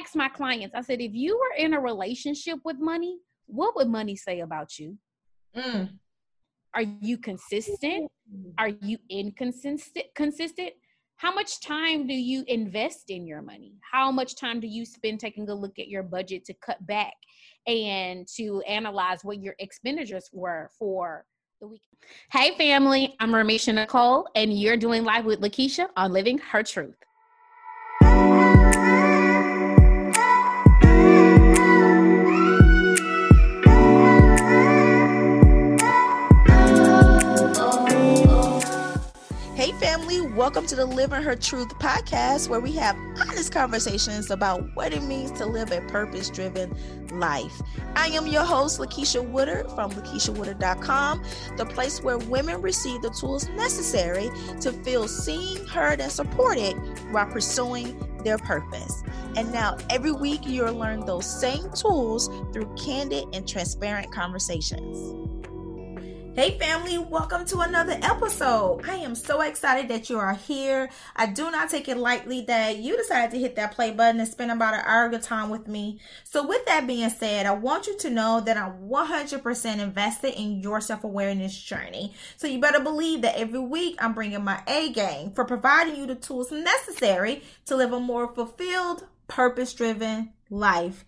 ask my clients, I said, if you were in a relationship with money, what would money say about you? Mm. Are you consistent? Are you inconsistent? Consistent? How much time do you invest in your money? How much time do you spend taking a look at your budget to cut back and to analyze what your expenditures were for the week? Hey, family, I'm Ramisha Nicole, and you're doing live with Lakeisha on Living Her Truth. Welcome to the Living Her Truth podcast, where we have honest conversations about what it means to live a purpose driven life. I am your host, Lakeisha Woodard from LakeishaWoodard.com, the place where women receive the tools necessary to feel seen, heard, and supported while pursuing their purpose. And now, every week, you'll learn those same tools through candid and transparent conversations. Hey, family, welcome to another episode. I am so excited that you are here. I do not take it lightly that you decided to hit that play button and spend about an hour of your time with me. So, with that being said, I want you to know that I'm 100% invested in your self awareness journey. So, you better believe that every week I'm bringing my A game for providing you the tools necessary to live a more fulfilled, purpose driven life.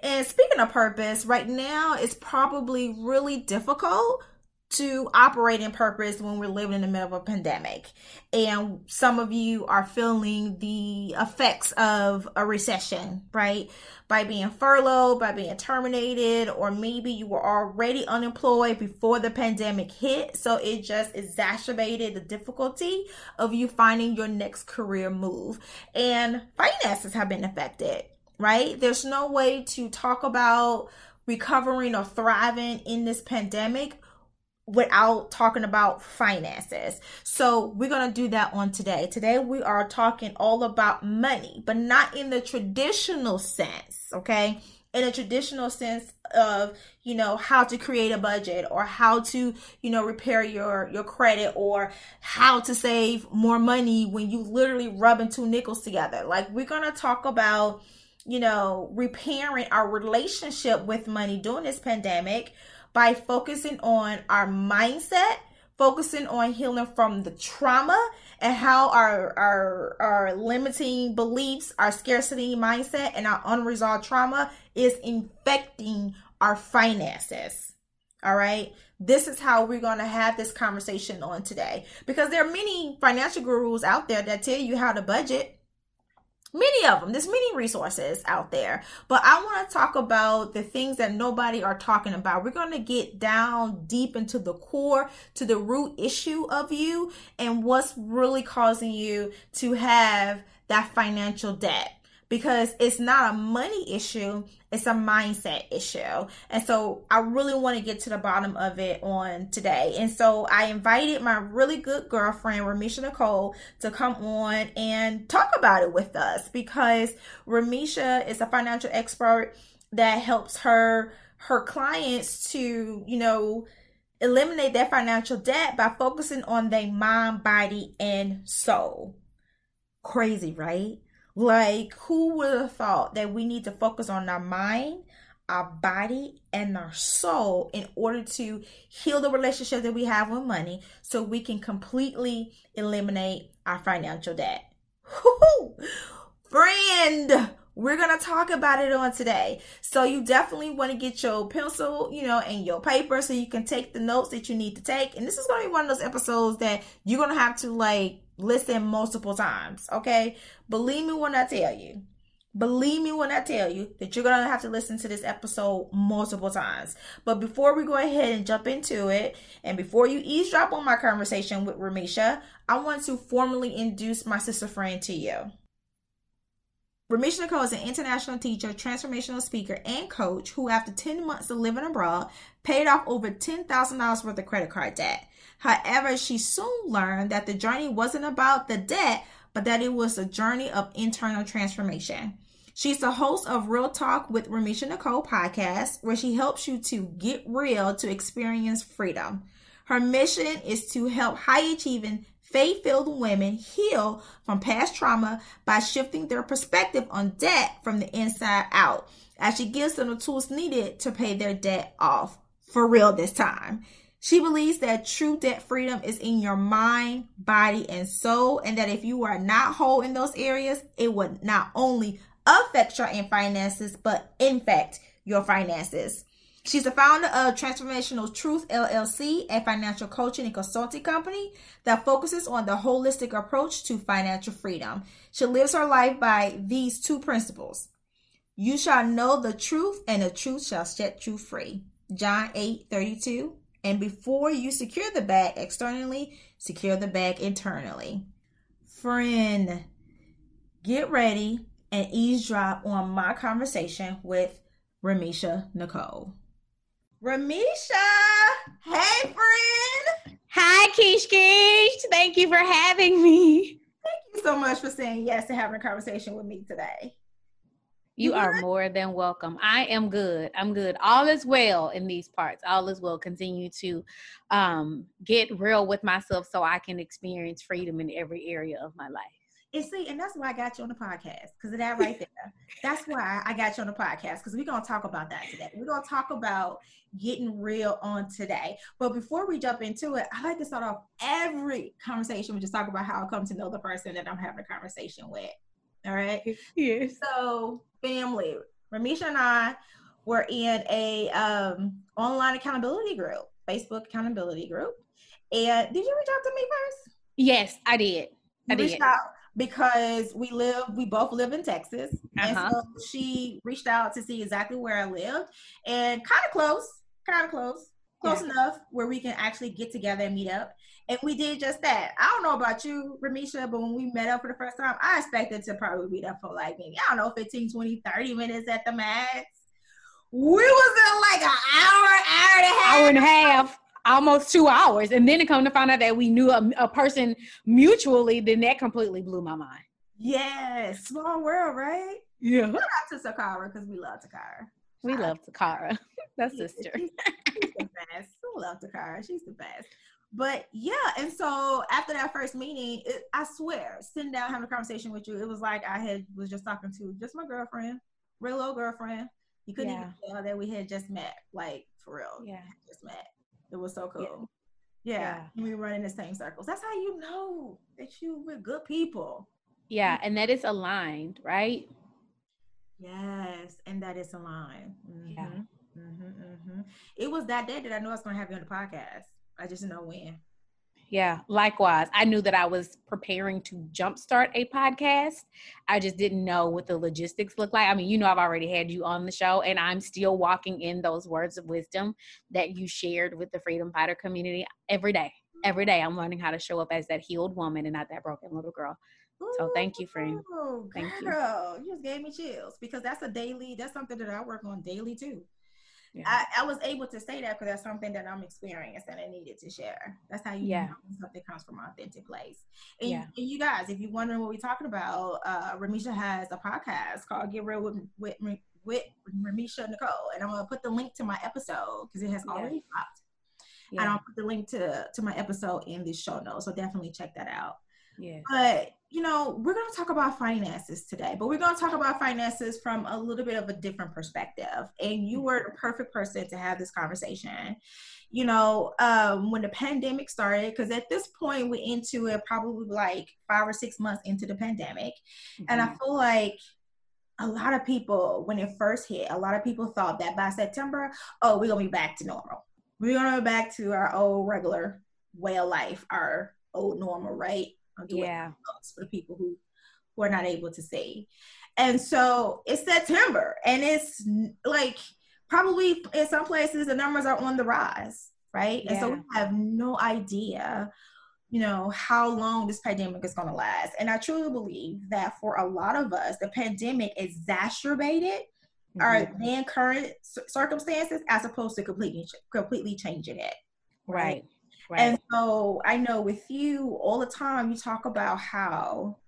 And speaking of purpose, right now it's probably really difficult to operate in purpose when we're living in the middle of a pandemic. And some of you are feeling the effects of a recession, right? By being furloughed, by being terminated, or maybe you were already unemployed before the pandemic hit. So it just exacerbated the difficulty of you finding your next career move. And finances have been affected, right? There's no way to talk about recovering or thriving in this pandemic without talking about finances. So we're going to do that on today. Today we are talking all about money, but not in the traditional sense, okay? In a traditional sense of, you know, how to create a budget or how to, you know, repair your your credit or how to save more money when you literally rubbing two nickels together. Like we're going to talk about, you know, repairing our relationship with money during this pandemic by focusing on our mindset, focusing on healing from the trauma and how our our our limiting beliefs, our scarcity mindset and our unresolved trauma is infecting our finances. All right? This is how we're going to have this conversation on today because there are many financial gurus out there that tell you how to budget many of them there's many resources out there. But i want to talk about the things that nobody are talking about. We're going to get down deep into the core to the root issue of you and what's really causing you to have that financial debt because it's not a money issue, it's a mindset issue. And so I really want to get to the bottom of it on today. And so I invited my really good girlfriend, Ramisha Nicole, to come on and talk about it with us because Ramisha is a financial expert that helps her her clients to, you know, eliminate their financial debt by focusing on their mind, body, and soul. Crazy, right? Like, who would have thought that we need to focus on our mind, our body, and our soul in order to heal the relationship that we have with money so we can completely eliminate our financial debt? Friend, we're going to talk about it on today. So you definitely want to get your pencil, you know, and your paper so you can take the notes that you need to take. And this is going to be one of those episodes that you're going to have to like listen multiple times, okay? Believe me when I tell you. Believe me when I tell you that you're going to have to listen to this episode multiple times. But before we go ahead and jump into it, and before you eavesdrop on my conversation with Ramisha, I want to formally introduce my sister friend to you. Ramisha Nicole is an international teacher, transformational speaker, and coach who, after 10 months of living abroad, paid off over $10,000 worth of credit card debt. However, she soon learned that the journey wasn't about the debt, but that it was a journey of internal transformation. She's the host of Real Talk with Ramisha Nicole podcast, where she helps you to get real to experience freedom. Her mission is to help high achieving Faith filled women heal from past trauma by shifting their perspective on debt from the inside out, as she gives them the tools needed to pay their debt off for real this time. She believes that true debt freedom is in your mind, body, and soul, and that if you are not whole in those areas, it would not only affect your finances, but infect your finances. She's the founder of Transformational Truth LLC, a financial coaching and consulting company that focuses on the holistic approach to financial freedom. She lives her life by these two principles. You shall know the truth, and the truth shall set you free. John 8 32. And before you secure the bag externally, secure the bag internally. Friend, get ready and eavesdrop on my conversation with Ramisha Nicole. Ramisha, hey friend. Hi, Keish Keish. Thank you for having me. Thank you so much for saying yes to having a conversation with me today. You, you are more than welcome. I am good. I'm good. All is well in these parts. All is well. Continue to um, get real with myself so I can experience freedom in every area of my life. And see, and that's why I got you on the podcast because of that right there. that's why I got you on the podcast because we're gonna talk about that today. We're gonna talk about getting real on today. But before we jump into it, I like to start off every conversation with just talk about how I come to know the person that I'm having a conversation with. All right. Yes. So, family, Ramisha and I were in a um, online accountability group, Facebook accountability group. And did you reach out to me first? Yes, I did. You I did. out because we live, we both live in Texas. Uh-huh. And so she reached out to see exactly where I lived and kind of close, kind of close, close yeah. enough where we can actually get together and meet up. And we did just that. I don't know about you, Ramisha, but when we met up for the first time, I expected to probably be up for like maybe, I don't know, 15, 20, 30 minutes at the max. We was in like an hour, hour and a half. Hour and a half almost two hours. And then to come to find out that we knew a, a, person mutually then that completely blew my mind. Yes small world right? Yeah. Shout out to takara because we love takara. We love takara. That's sister. she's, she's the best. We love takara? She's the best but yeah, and so after that first meeting, it, I swear, sitting down having a conversation with you, it was like I had was just talking to just my girlfriend, real old girlfriend. You couldn't yeah. even tell that we had just met, like for real. Yeah, just met. It was so cool. Yeah, yeah. we run in the same circles. That's how you know that you were good people. Yeah, and that is aligned, right? Yes, and that is aligned. Mm-hmm. Yeah. Mm-hmm, mm-hmm. It was that day that I knew I was going to have you on the podcast. I just know when. Yeah, likewise. I knew that I was preparing to jumpstart a podcast. I just didn't know what the logistics look like. I mean, you know, I've already had you on the show, and I'm still walking in those words of wisdom that you shared with the Freedom Fighter community every day. Every day, I'm learning how to show up as that healed woman and not that broken little girl. So thank you, friend. Thank girl, you. you just gave me chills because that's a daily. That's something that I work on daily too yeah. I, I, was able to say that because that's something that I'm experiencing and I needed to share. That's how you yeah. know something comes from an authentic place. And, yeah. and you guys, if you're wondering what we're talking about, uh, Ramisha has a podcast called Get Real with, with, with Ramisha Nicole. And I'm going to put the link to my episode because it has already popped. Yeah. And I'll put the link to, to my episode in the show notes. So definitely check that out. Yeah. But you know, we're going to talk about finances today, but we're going to talk about finances from a little bit of a different perspective. And you were the perfect person to have this conversation. You know, um, when the pandemic started, because at this point we're into it probably like five or six months into the pandemic. Mm-hmm. And I mm-hmm. feel like a lot of people, when it first hit, a lot of people thought that by September, oh, we're going to be back to normal. We're going to go back to our old regular way of life, our old normal, right? Yeah. for the people who who are not able to see. And so it's September, and it's like probably in some places the numbers are on the rise, right? Yeah. And so we have no idea, you know, how long this pandemic is going to last. And I truly believe that for a lot of us, the pandemic exacerbated mm-hmm. our then current circumstances as opposed to completely completely changing it. Right. right. Right. And so I know with you all the time, you talk about how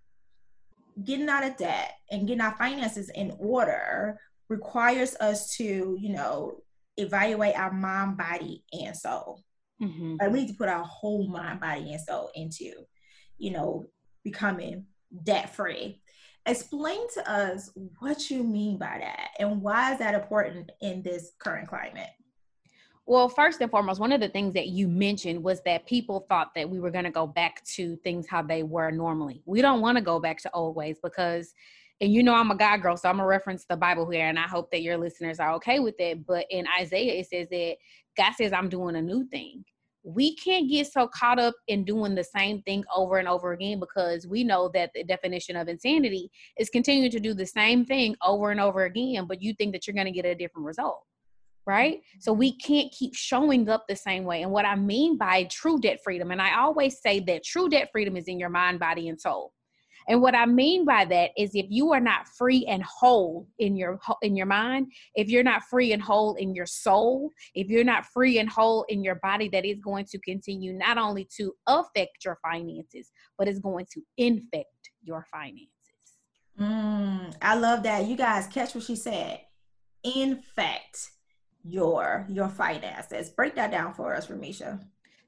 getting out of debt and getting our finances in order requires us to, you know, evaluate our mind, body, and soul. Mm-hmm. Like we need to put our whole mind, body, and soul into you know, becoming debt free. Explain to us what you mean by that and why is that important in this current climate? Well, first and foremost, one of the things that you mentioned was that people thought that we were going to go back to things how they were normally. We don't want to go back to old ways because, and you know, I'm a God girl, so I'm going to reference the Bible here, and I hope that your listeners are okay with it. But in Isaiah, it says that God says, I'm doing a new thing. We can't get so caught up in doing the same thing over and over again because we know that the definition of insanity is continuing to do the same thing over and over again, but you think that you're going to get a different result right? So we can't keep showing up the same way. And what I mean by true debt freedom, and I always say that true debt freedom is in your mind, body, and soul. And what I mean by that is if you are not free and whole in your in your mind, if you're not free and whole in your soul, if you're not free and whole in your body, that is going to continue not only to affect your finances, but it's going to infect your finances. Mm, I love that. You guys catch what she said. Infect your your finances. Break that down for us, Ramisha.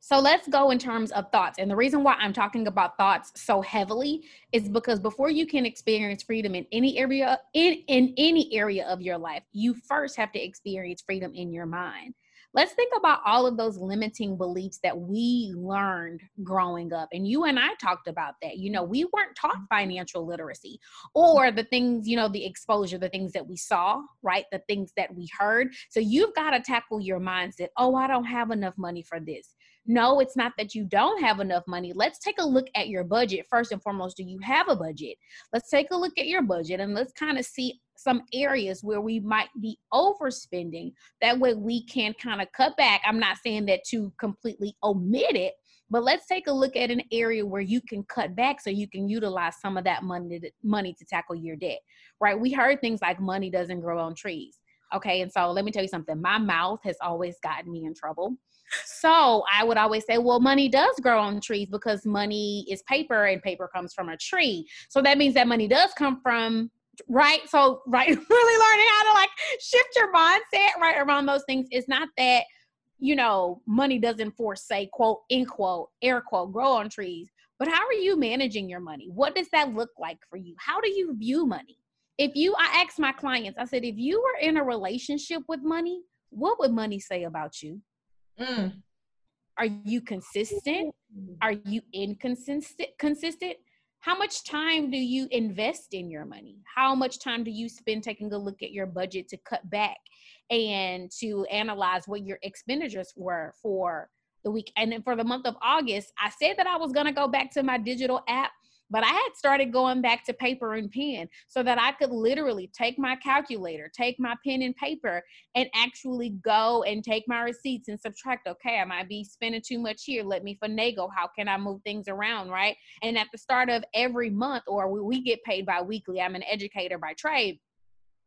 So let's go in terms of thoughts. And the reason why I'm talking about thoughts so heavily is because before you can experience freedom in any area in, in any area of your life, you first have to experience freedom in your mind let's think about all of those limiting beliefs that we learned growing up. And you and I talked about that. You know, we weren't taught mm-hmm. financial literacy or the things, you know, the exposure, the things that we saw, right? The things that we heard. So you've got to tackle your mindset. Oh, I don't have enough money for this. No, it's not that you don't have enough money. Let's take a look at your budget. First and foremost, do you have a budget? Let's take a look at your budget and let's kind of see some areas where we might be overspending. That way we can kind of cut back. I'm not saying that to completely omit it, but let's take a look at an area where you can cut back so you can utilize some of that money to, money to tackle your debt. Right? We heard things like money doesn't grow on trees. Okay, and so let me tell you something. My mouth has always gotten me in trouble. So I would always say, well, money does grow on trees because money is paper and paper comes from a tree. So that means that money does come from right? So right really learning how to like shift your mindset right around those things. It's not that you know money doesn't force say quote in quote air quote grow on trees but how are you managing your money? What does that look like for you? How do you view money? If you i asked my clients i said if you were in a relationship with money what would money say about you mm. are you consistent? Are you inconsistent consistent? How much time do you invest in your money? How much time do you spend taking a look at your budget to cut back and to analyze what your expenditures were for the week? And then for the month of august i said that i was going to go back to my digital app but I had started going back to paper and pen so that I could literally take my calculator, take my pen and paper, and actually go and take my receipts and subtract. Okay, I might be spending too much here. Let me finagle. How can I move things around, right? And at the start of every month, or we, get paid bi weekly, I'm an educator by trade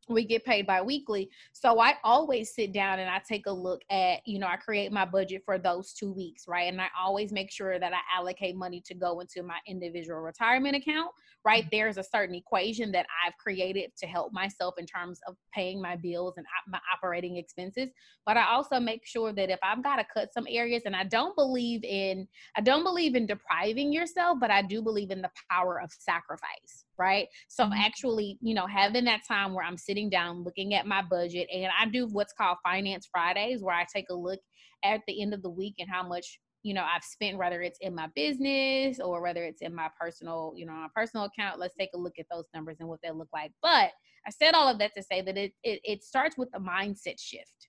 we get paid bi-weekly. So i always sit down and i take a look at you know i create my budget for those two weeks right? And i always make sure that i allocate money to go into my individual retirement account right? Mm-hmm. there's a certain equation that i've created to help myself in terms of paying my bills and my operating expenses. But i also make sure that if i've got to cut some areas and i don't believe in i don't believe in depriving yourself but i do believe in the power of sacrifice right? So mm-hmm. actually you know having that time where i'm sitting down looking at my budget and i do what's called finance fridays where i take a look at the end of the week and how much you know i've spent whether it's in my business or whether it's in my personal you know my personal account. Let's take a look at those numbers and what they look like. But i said all of that to say that it it, it starts with a mindset shift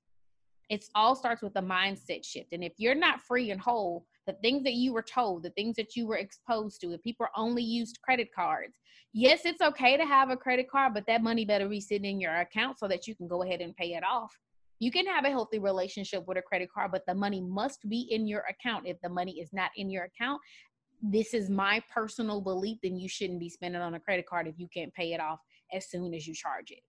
it all starts with a mindset shift and if you're not free and whole the things that you were told, the things that you were exposed to, if people only used credit cards, yes, it's okay to have a credit card, but that money better be sitting in your account so that you can go ahead and pay it off. You can have a healthy relationship with a credit card, but the money must be in your account. If the money is not in your account, this is my personal belief, then you shouldn't be spending on a credit card if you can't pay it off as soon as you charge it.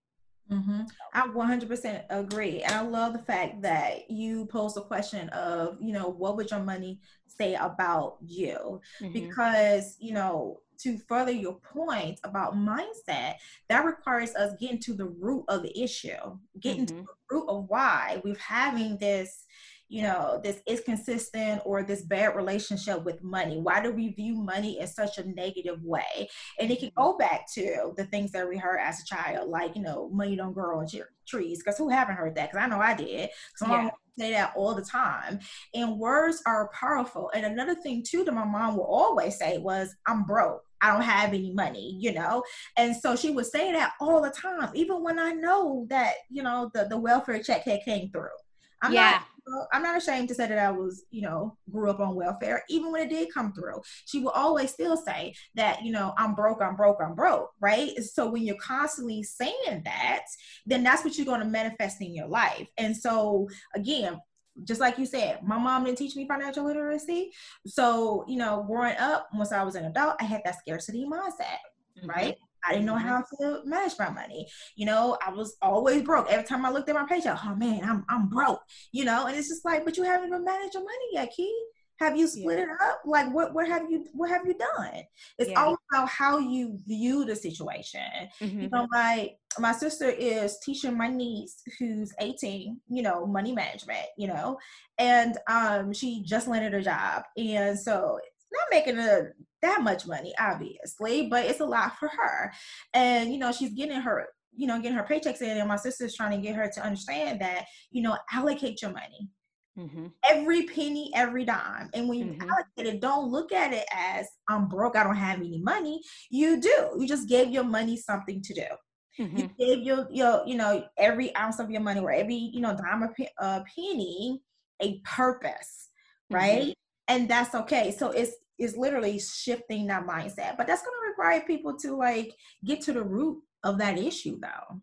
Mm-hmm. I 100% agree. And I love the fact that you posed the question of, you know, what would your money say about you? Mm-hmm. Because, you know, to further your point about mindset, that requires us getting to the root of the issue, getting mm-hmm. to the root of why we're having this, you know this is consistent or this bad relationship with money why do we view money in such a negative way and it can mm-hmm. go back to the things that we heard as a child like you know money don't grow on trees because who haven't heard that because i know i did because yeah. say that all the time and words are powerful and another thing too that my mom will always say was i'm broke I don't have any money, you know? And so she would say that all the time, even when I know that, you know, the, the welfare check had came through. I'm yeah. not I'm not ashamed to say that I was, you know, grew up on welfare. Even when it did come through, she will always still say that, you know, I'm broke, I'm broke, I'm broke, right? So when you're constantly saying that, then that's what you're going to manifest in your life. And so again, just like you said, my mom didn't teach me financial literacy. So, you know, growing up, once I was an adult, I had that scarcity mindset, mm-hmm. right? I didn't know mm-hmm. how to manage my money. You know, I was always broke. Every time I looked at my paycheck, oh man, I'm I'm broke. You know, and it's just like, but you haven't even managed your money yet, Key. Have you split yeah. it up? Like what what have you what have you done? It's yeah. all about how you view the situation. Mm-hmm. You know, like my sister is teaching my niece who's 18, you know, money management, you know, and um she just landed a job. And so not making a that much money, obviously, but it's a lot for her. And you know, she's getting her, you know, getting her paychecks in, and my sister's trying to get her to understand that, you know, allocate your money. Mm-hmm. Every penny, every dime. And when you mm-hmm. allocate it, don't look at it as I'm broke, I don't have any money. You do. You just gave your money something to do. Mm-hmm. You gave your, your, you know, every ounce of your money or every, you know, dime or uh, penny a purpose, mm-hmm. right? And that's okay. So it's it's literally shifting that mindset. But that's going to require people to like get to the root of that issue, though.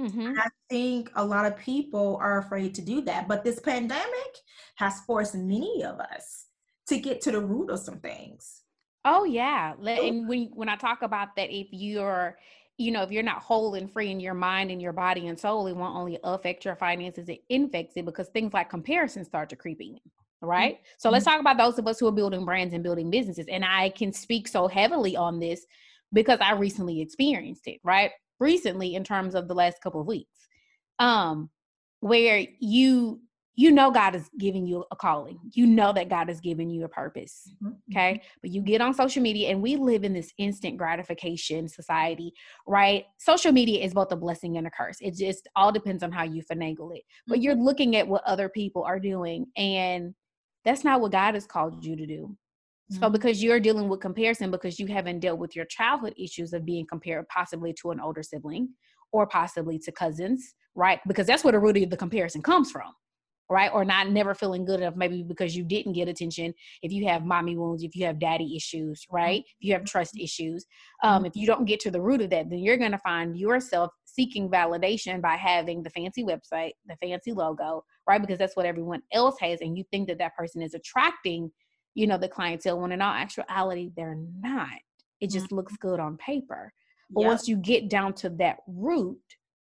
Mm-hmm. I think a lot of people are afraid to do that. But this pandemic has forced many of us to get to the root of some things. Oh yeah, and when when I talk about that, if you're you know, if you're not whole and free in your mind and your body and soul, it won't only affect your finances, it infects it because things like comparison start to creep in. Right. Mm-hmm. So let's talk about those of us who are building brands and building businesses. And I can speak so heavily on this because I recently experienced it, right? recently in terms of the last couple of weeks um where you you know God is giving you a calling. You know that God is giving you a purpose. Mm-hmm. Okay. But you get on social media and we live in this instant gratification society, right? Social media is both a blessing and a curse. It just all depends on how you finagle it. But you're mm-hmm. looking at what other people are doing, and that's not what God has called you to do. So mm-hmm. because you're dealing with comparison because you haven't dealt with your childhood issues of being compared possibly to an older sibling or possibly to cousins, right? Because that's where the root of the comparison comes from. Right. Or not never feeling good enough, maybe because you didn't get attention. If you have mommy wounds, if you have daddy issues, right? If you have trust mm-hmm. issues, um, mm-hmm. if you don't get to the root of that, then you're going to find yourself seeking validation by having the fancy website, the fancy logo, right? Because that's what everyone else has. And you think that that person is attracting you know the clientele when in all actuality they're not it just mm-hmm. looks good on paper but yep. once you get down to that root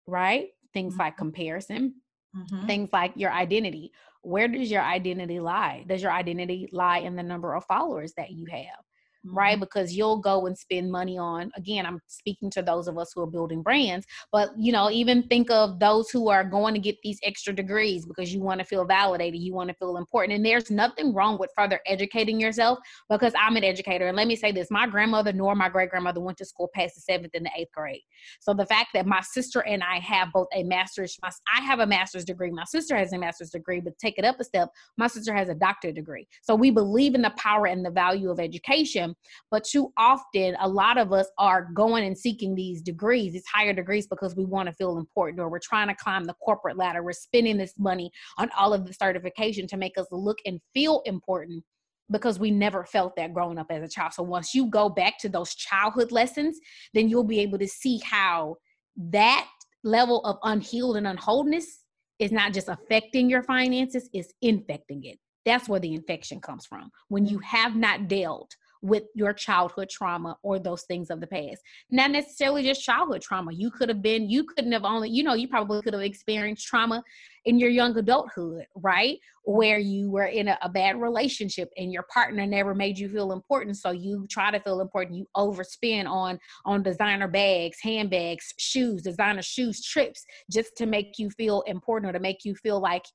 right things mm-hmm. like comparison mm-hmm. things like your identity. Where does your identity lie? Does your identity lie in the number of followers that you have mm-hmm. right? Because you'll go and spend money on, again, I'm speaking to those of us who are building brands, but you know, even think of those who are going to get these extra degrees because you want to feel validated, you want to feel important. And there's nothing wrong with further educating yourself because I'm an educator. And let me say this my grandmother nor my great grandmother went to school past the seventh and the eighth grade. So the fact that my sister and I have both a master's, my, I have a master's degree, my sister has a master's degree, but take it up a step, my sister has a doctorate degree. So we believe in the power and the value of education but too often, a lot of us are going and seeking these degrees, these higher degrees, because we want to feel important or we're trying to climb the corporate ladder. We're spending this money on all of the certification to make us look and feel important because we never felt that growing up as a child. So once you go back to those childhood lessons, then you'll be able to see how that level of unhealed and unwholeness is not just affecting your finances, it's infecting it. That's where the infection comes from. When you have not dealt with your childhood trauma or those things of the past. Not necessarily just childhood trauma. You could have been, you couldn't have only, you know, you probably could have experienced trauma in your young adulthood, right? Where you were in a, a, bad relationship and your partner never made you feel important. So you try to feel important. You overspend on on designer bags, handbags, shoes, designer shoes, trips, just to make you feel important or to make you feel like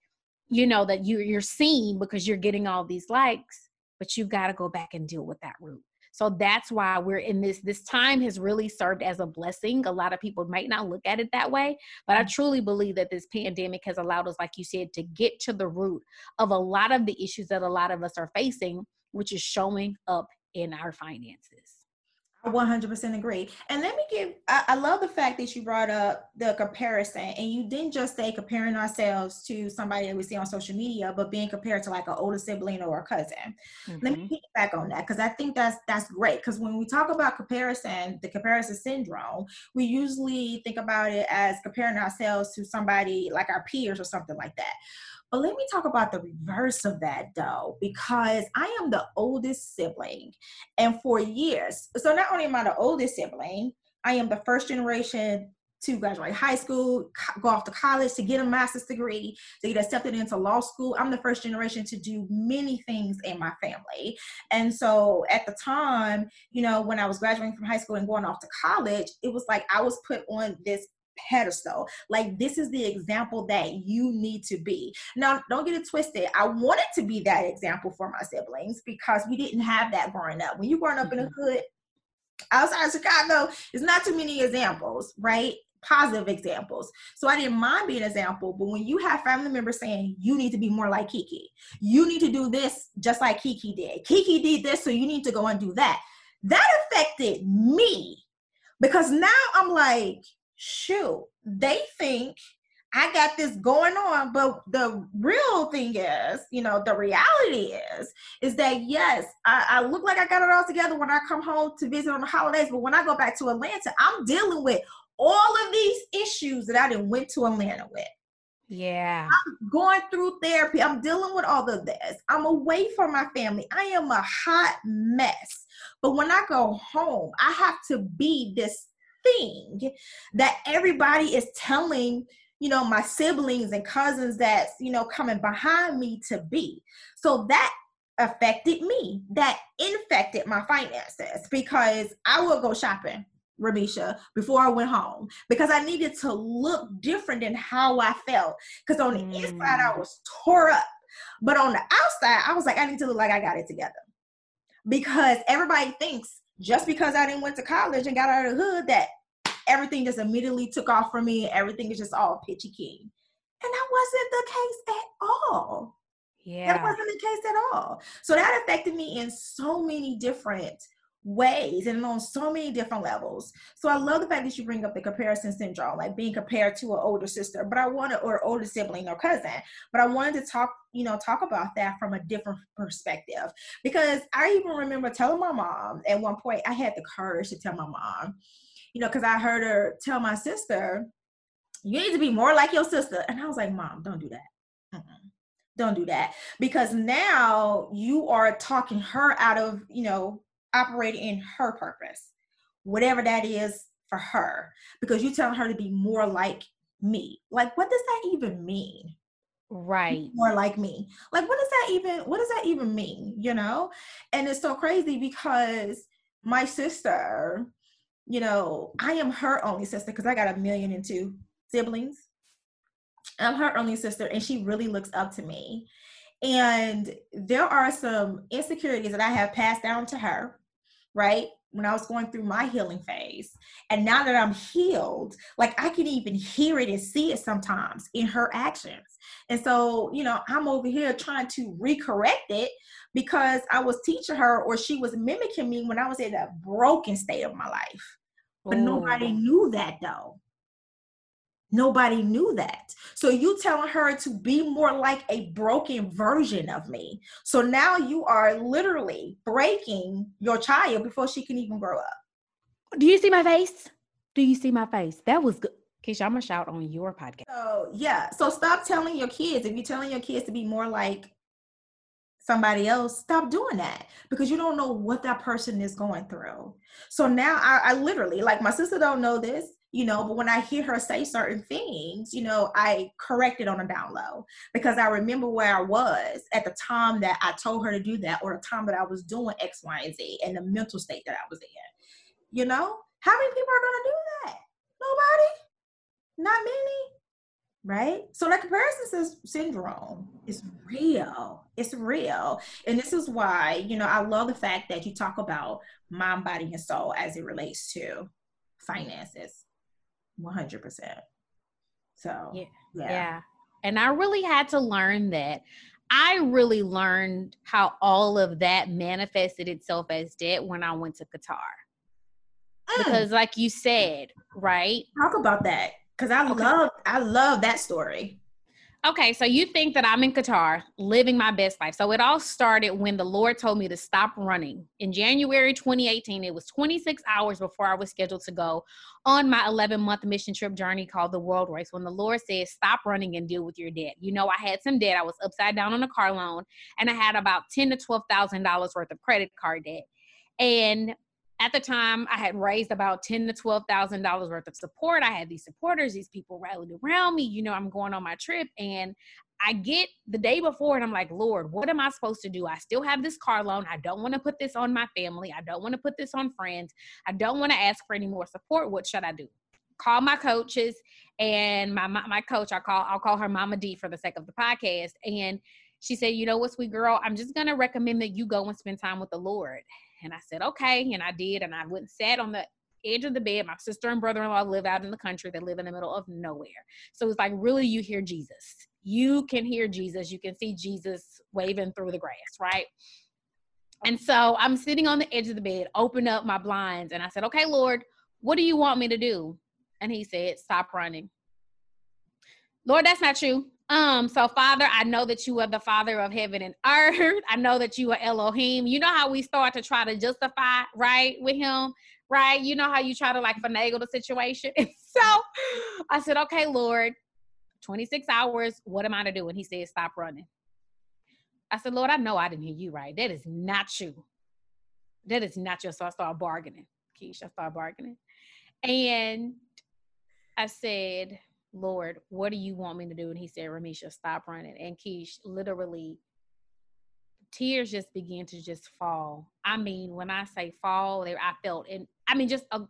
you know that you you're seen because you're getting all these likes but you've got to go back and deal with that root. So that's why we're in this this time has really served as a blessing. A lot of people might not look at it that way but i mm. truly believe that this pandemic has allowed us like you said to get to the root of a lot of the issues that a lot of us are facing which is showing up in our finances 100% agree. And let me give, I, I, love the fact that you brought up the comparison and you didn't just say comparing ourselves to somebody that we see on social media, but being compared to like an older sibling or a cousin. Mm-hmm. Let me mm-hmm. back on that because I think that's that's great. Because when we talk about comparison, the comparison syndrome, we usually think about it as comparing ourselves to somebody like our peers or something like that. But let me talk about the reverse of that though, because I am the oldest sibling. And for years, so not only am I the oldest sibling, I am the first generation to graduate high school, go off to college, to get a master's degree, to get accepted into law school. I'm the first generation to do many things in my family. And so at the time, you know, when I was graduating from high school and going off to college, it was like I was put on this pedestal. Like this is the example that you need to be. Now, don't get it twisted. I wanted to be that example for my siblings because we didn't have that growing up. When you growing up mm-hmm. in a hood outside of Chicago, there's not too many examples, right? Positive examples. So I didn't mind being an example, but when you have family members saying you need to be more like Kiki, you need to do this just like Kiki did. Kiki did this, so you need to go and do that. That affected me because now I'm like, shoot, they think I got this going on, but the real thing is, you know, the reality is, is that yes, I, I, look like I got it all together when I come home to visit on the holidays, but when I go back to Atlanta, I'm dealing with all of these issues that I didn't went to Atlanta with. Yeah. I'm going through therapy. I'm dealing with all of this. I'm away from my family. I am a hot mess. But when I go home, I have to be this thing that everybody is telling you know my siblings and cousins that's you know coming behind me to be so that affected me that infected my finances because i would go shopping Ramisha, before I went home because I needed to look different than how I felt. Because on the mm. inside, I mm. was tore up. But on the outside, I was like, I need to look like I got it together. Because everybody thinks just because I didn't went to college and got out of the hood that everything just immediately took off for me. Everything is just all pitchy keen. And that wasn't the case at all. Yeah. That wasn't the case at all. So that affected me in so many different ways and on so many different levels. So I love the fact that you bring up the comparison syndrome, like being compared to an older sister, but I wanted or older sibling or cousin. But I wanted to talk, you know, talk about that from a different perspective. Because I even remember telling my mom at one point, I had the courage to tell my mom, you know, because I heard her tell my sister, you need to be more like your sister. And I was like, Mom, don't do that. Mm-mm. Don't do that. Because now you are talking her out of, you know, operating in her purpose, whatever that is for her, because you're telling her to be more like me. Like, what does that even mean? Right. More like me. Like, what does that even, what does that even mean? You know? And it's so crazy because my sister, you know, I am her only sister because I got a million and two siblings. I'm her only sister, and she really looks up to me. And there are some insecurities that I have passed down to her, right? When I was going through my healing phase. And now that I'm healed, like I can even hear it and see it sometimes in her actions. And so, you know, I'm over here trying to recorrect it because I was teaching her or she was mimicking me when I was in a broken state of my life. But Ooh. nobody oh. knew that though. Nobody knew that. So you telling her to be more like a broken version of me. So now you are literally breaking your child before she can even grow up. Do you see my face? Do you see my face? That was good. Keisha, I'm gonna shout on your podcast. So yeah. So stop telling your kids. If you're telling your kids to be more like somebody else, stop doing that because you don't know what that person is going through. So now I, I literally, like my sister don't know this, you know, but when I hear her say certain things, you know, I correct it on a down low because I remember where I was at the time that I told her to do that or the time that I was doing X, Y, and Z and the mental state that I was in. You know, how many people are going to do that? Nobody? Not many? right? So that comparison syndrome is real. It's real. And this is why, you know, I love the fact that you talk about mind, body, and soul as it relates to finances. 100%. So, yeah. Yeah. yeah. And I really had to learn that. I really learned how all of that manifested itself as debt when I went to Qatar. Mm. Because, like you said, right? Talk about that because I okay. love I love that story. Okay, so you think that I'm in Qatar living my best life. So it all started when the Lord told me to stop running. In January 2018, it was 26 hours before I was scheduled to go on my 11 month mission trip journey called the World Race. When the Lord said, Stop running and deal with your debt. You know, I had some debt. I was upside down on a car loan and I had about ten to $12,000 worth of credit card debt. And at the time I had raised about ten to twelve thousand dollars worth of support. I had these supporters, these people rallied around me. You know, I'm going on my trip, and I get the day before, and I'm like, Lord, what am I supposed to do? I still have this car loan. I don't want to put this on my family. I don't want to put this on friends. I don't want to ask for any more support. What should I do? Call my coaches and my, my my coach. I call I'll call her Mama D for the sake of the podcast, and she said, you know what, sweet girl, I'm just gonna recommend that you go and spend time with the Lord. And I said, okay. And I did. And I went and sat on the edge of the bed. My sister and brother in law live out in the country. They live in the middle of nowhere. So it's like, really, you hear Jesus. You can hear Jesus. You can see Jesus waving through the grass, right? And so I'm sitting on the edge of the bed, open up my blinds, and I said, okay, Lord, what do you want me to do? And he said, stop running. Lord, that's not you. Um, so Father, I know that you are the Father of heaven and earth. I know that you are Elohim. You know how we start to try to justify, right, with him, right? You know how you try to like finagle the situation. so I said, Okay, Lord, 26 hours, what am I to do? And he said, Stop running. I said, Lord, I know I didn't hear you right. That is not you. That is not you. So I started bargaining. Keisha, I started bargaining. And I said, Lord, what do you want me to do? And he said, Ramisha, stop running. And Keish, literally, tears just began to just fall. I mean, when I say fall, there I felt, and I mean, just a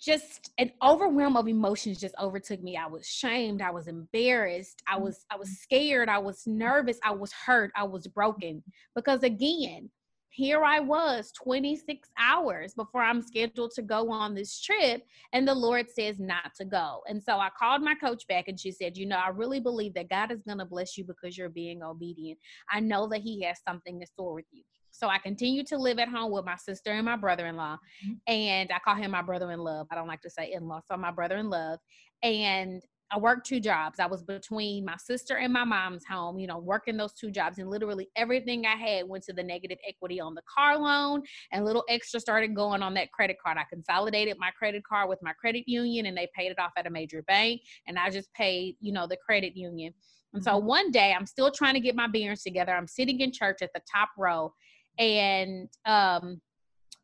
just an overwhelm of emotions just overtook me. I was shamed, I was embarrassed, I was I was mm-hmm. scared, I was nervous, I was hurt, I was broken. Because again, here I was 26 hours before I'm scheduled to go on this trip, and the Lord says not to go. And so I called my coach back and she said, You know, I really believe that God is going to bless you because you're being obedient. I know that He has something in store with you. So I continued to live at home with my sister and my brother in law. Mm-hmm. And I call him my brother in love. I don't like to say in law. So my brother in love. And I worked two jobs. I was between my sister and my mom's home, you know, working those two jobs. And literally everything I had went to the negative equity on the car loan and little extra started going on that credit card. I consolidated my credit card with my credit union and they paid it off at a major bank. And I just paid, you know, the credit union. And so mm-hmm. one day I'm still trying to get my bearings together. I'm sitting in church at the top row and um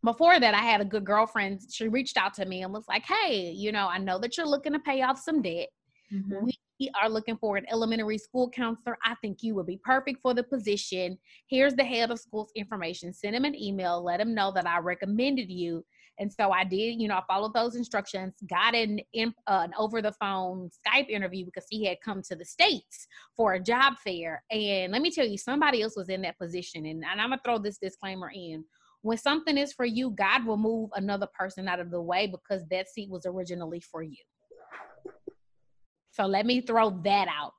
before that, I had a good girlfriend. She reached out to me and was like, Hey, you know, I know that you're looking to pay off some debt. Mm-hmm. We are looking for an elementary school counselor. I think you would be perfect for the position. Here's the head of school's information. Send him an email. Let him know that I recommended you. And so I did, you know, I followed those instructions, got an, uh, an over the phone Skype interview because he had come to the States for a job fair. And let me tell you, somebody else was in that position. And, and I'm going to throw this disclaimer in. When something is for you, God will move another person out of the way because that seat was originally for you. So let me throw that out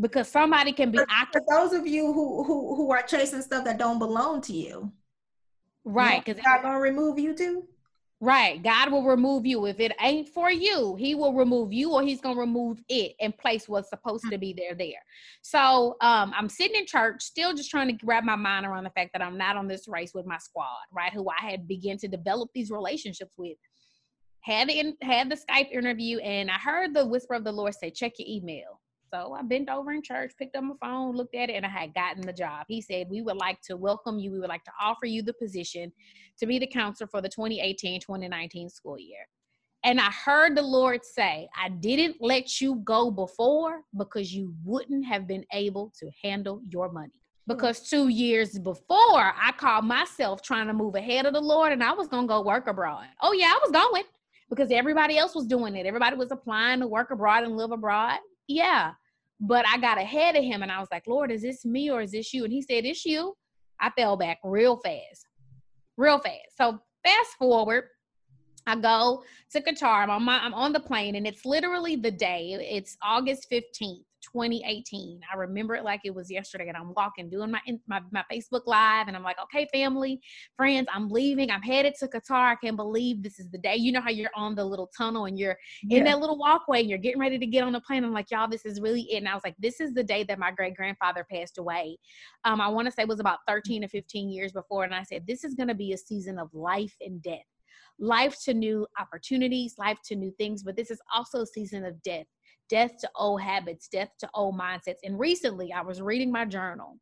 because somebody can be. For, those of you who who who are chasing stuff that don't belong to you, right? Because God gonna remove you too. Right. God will remove you. If it ain't for you, he will remove you or he's going to remove it and place what's supposed to be there there. So um, I'm sitting in church, still just trying to wrap my mind around the fact that I'm not on this race with my squad, right? Who I had begun to develop these relationships with had the had the Skype interview, and I heard the whisper of the Lord say, "Check your email." So I bent over in church, picked up my phone, looked at it, and I had gotten the job. He said, We would like to welcome you. We would like to offer you the position to be the counselor for the 2018 2019 school year. And I heard the Lord say, I didn't let you go before because you wouldn't have been able to handle your money. Hmm. Because two years before, I called myself trying to move ahead of the Lord and I was going to go work abroad. Oh, yeah, I was going because everybody else was doing it. Everybody was applying to work abroad and live abroad. Yeah. But I got ahead of him and I was like, Lord, is this me or is this you? And he said, It's you. I fell back real fast, real fast. So fast forward, I go to Qatar. I'm on, my, I'm on the plane, and it's literally the day. It's August 15th. 2018. I remember it like it was yesterday, and I'm walking, doing my, my my Facebook live, and I'm like, okay, family, friends, I'm leaving. I'm headed to Qatar. I can't believe this is the day. You know how you're on the little tunnel and you're yeah. in that little walkway, and you're getting ready to get on the plane. I'm like, y'all, this is really it. And I was like, this is the day that my great grandfather passed away. Um, I want to say it was about 13 or 15 years before, and I said, this is going to be a season of life and death life to new opportunities, life to new things, but this is also a season of death death to old habits, death to old mindsets. And recently I was reading my journal,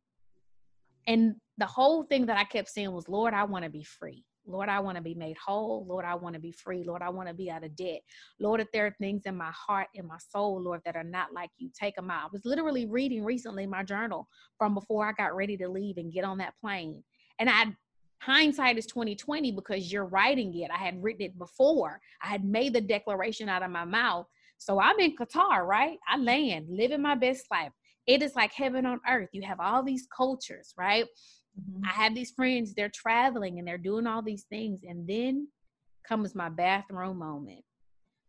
and the whole thing that I kept saying was, Lord, I want to be free. Lord, I want to be made whole. Lord, I want to be free. Lord, I want to be out of debt. Lord, if there are things in my heart, in my soul, Lord, that are not like you, take them out. I was literally reading recently my journal from before I got ready to leave and get on that plane. And I hindsight is 2020 because you're writing it. I had written it before. I had made the declaration out of my mouth. So I'm in Qatar, right? I land, living my best life. It is like heaven on earth. You have all these cultures, right? Mm-hmm. I have these friends, they're traveling and they're doing all these things. And then comes my bathroom moment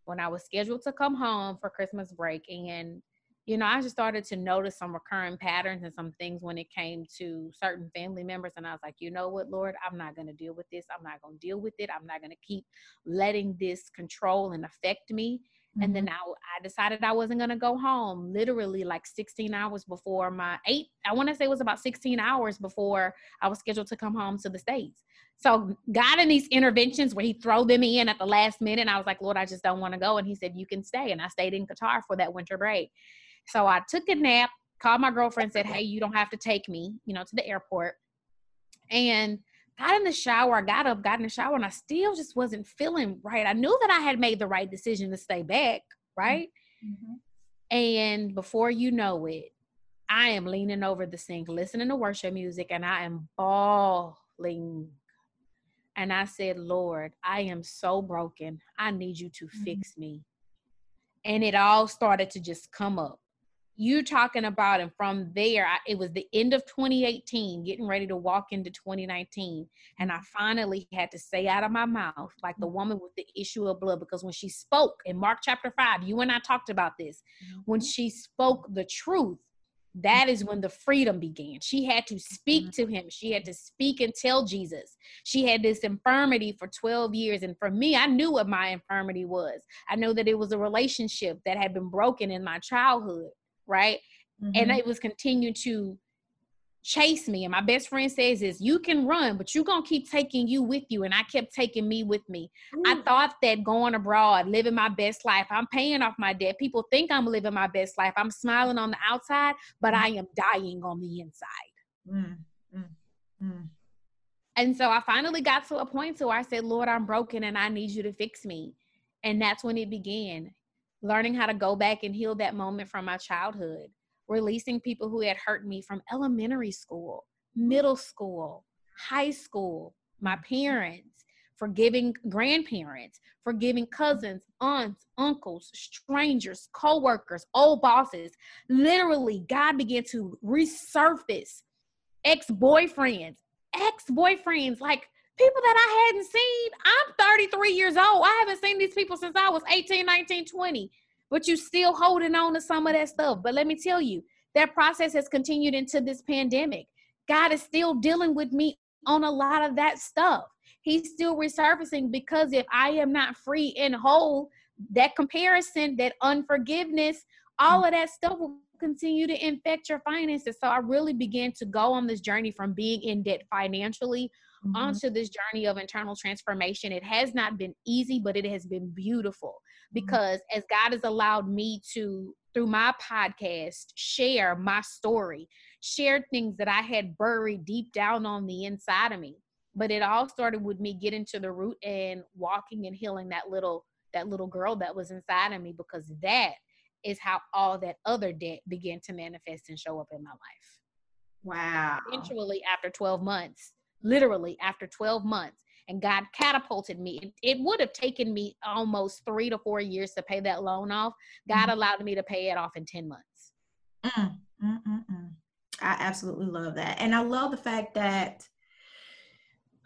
when I was scheduled to come home for Christmas break. And, you know, I just started to notice some recurring patterns and some things when it came to certain family members. And I was like, you know what, Lord, I'm not going to deal with this. I'm not going to deal with it. I'm not going to keep letting this control and affect me. Mm-hmm. And then mm-hmm. I, I decided I wasn't going to go home literally like 16 hours before my eight, I want to say it was about 16 hours before I was scheduled to come home to the States. So God in these interventions where he throw them in at the last minute, and I was like, Lord, I just don't want to go. And he said, you can stay. And I stayed in Qatar for that winter break. So I took a nap, called my girlfriend, said, hey, you don't have to take me, you know, to the airport. And got in the shower, I got up, got in the shower, and I still just wasn't feeling right. I knew that I had made the right decision to stay back, right? Mm-hmm. And before you know it, I am leaning over the sink, listening to worship music, and I am bawling. And I said, Lord, I am so broken. I need you to mm-hmm. fix me. And it all started to just come up you talking about and from there I, it was the end of 2018 getting ready to walk into 2019 and i finally had to say out of my mouth like the woman with the issue of blood because when she spoke in mark chapter 5 you and i talked about this when mm-hmm. she spoke the truth that is when the freedom began. She had to speak mm-hmm. to him. She had to speak and tell Jesus. She had this infirmity for 12 years. And for me, I knew what my infirmity was. I know that it was a relationship that had been broken in my childhood right? Mm-hmm. And it was continuing to chase me. And my best friend says is you can run, but you're gonna keep taking you with you. And I kept taking me with me. Ooh. I thought that going abroad, living my best life, I'm paying off my debt. People think I'm living my best life. I'm smiling on the outside, but mm. I am dying on the inside. Mm, mm, mm. And so I finally got to a point where I said, Lord, I'm broken and I need you to fix me. And that's when it began learning how to go back and heal that moment from my childhood, releasing people who had hurt me from elementary school, middle school, high school, my parents, forgiving grandparents, forgiving cousins, aunts, uncles, strangers, co-workers, old bosses. Literally, God began to resurface ex-boyfriends, ex-boyfriends like people that I hadn't seen. I'm 33 years old. I haven't seen these people since I was 18, 19, 20. But you still holding on to some of that stuff. But let me tell you, that process has continued into this pandemic. God is still dealing with me on a lot of that stuff. He's still resurfacing because if I am not free and whole, that comparison, that unforgiveness, all of that stuff will continue to infect your finances. So I really began to go on this journey from being in debt financially mm-hmm. onto this journey of internal transformation. It has not been easy, but it has been beautiful mm-hmm. because mm-hmm. as God has allowed me to, through my podcast, share my story, share things that I had buried deep down on the inside of me. But it all started with me getting to the root and walking and healing that little that little girl that was inside of me because that is how all that other debt began to manifest and show up in my life. Wow. Eventually, after 12 months, literally after 12 months. and God catapulted me. It, it would have taken me almost three to four years to pay that loan off. God mm-hmm. allowed me to pay it off in 10 months. Mm, mm, mm, mm. I absolutely love that. And I love the fact that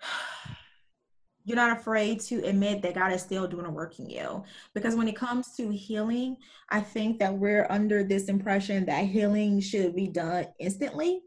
you're not afraid to admit that God is still doing a work in you. Because when it comes to healing, I think that we're under this impression that healing should be done instantly.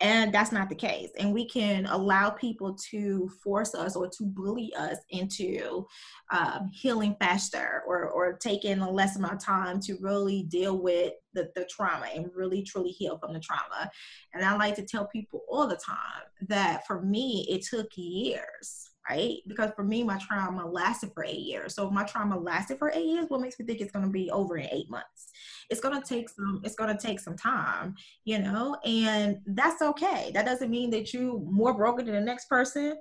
And that's not the case. And we can allow people to force us or to bully us into um, healing faster or, or taking a less amount of time to really deal with the, the trauma and really truly heal from the trauma. And I like to tell people all the time that for me, it took years right? Because for me, my trauma lasted for eight years. So if my trauma lasted for eight years, what makes me think it's gonna be over in eight months? It's gonna take some, it's gonna take some time, you know, and that's okay. That doesn't mean that you more broken than the next person.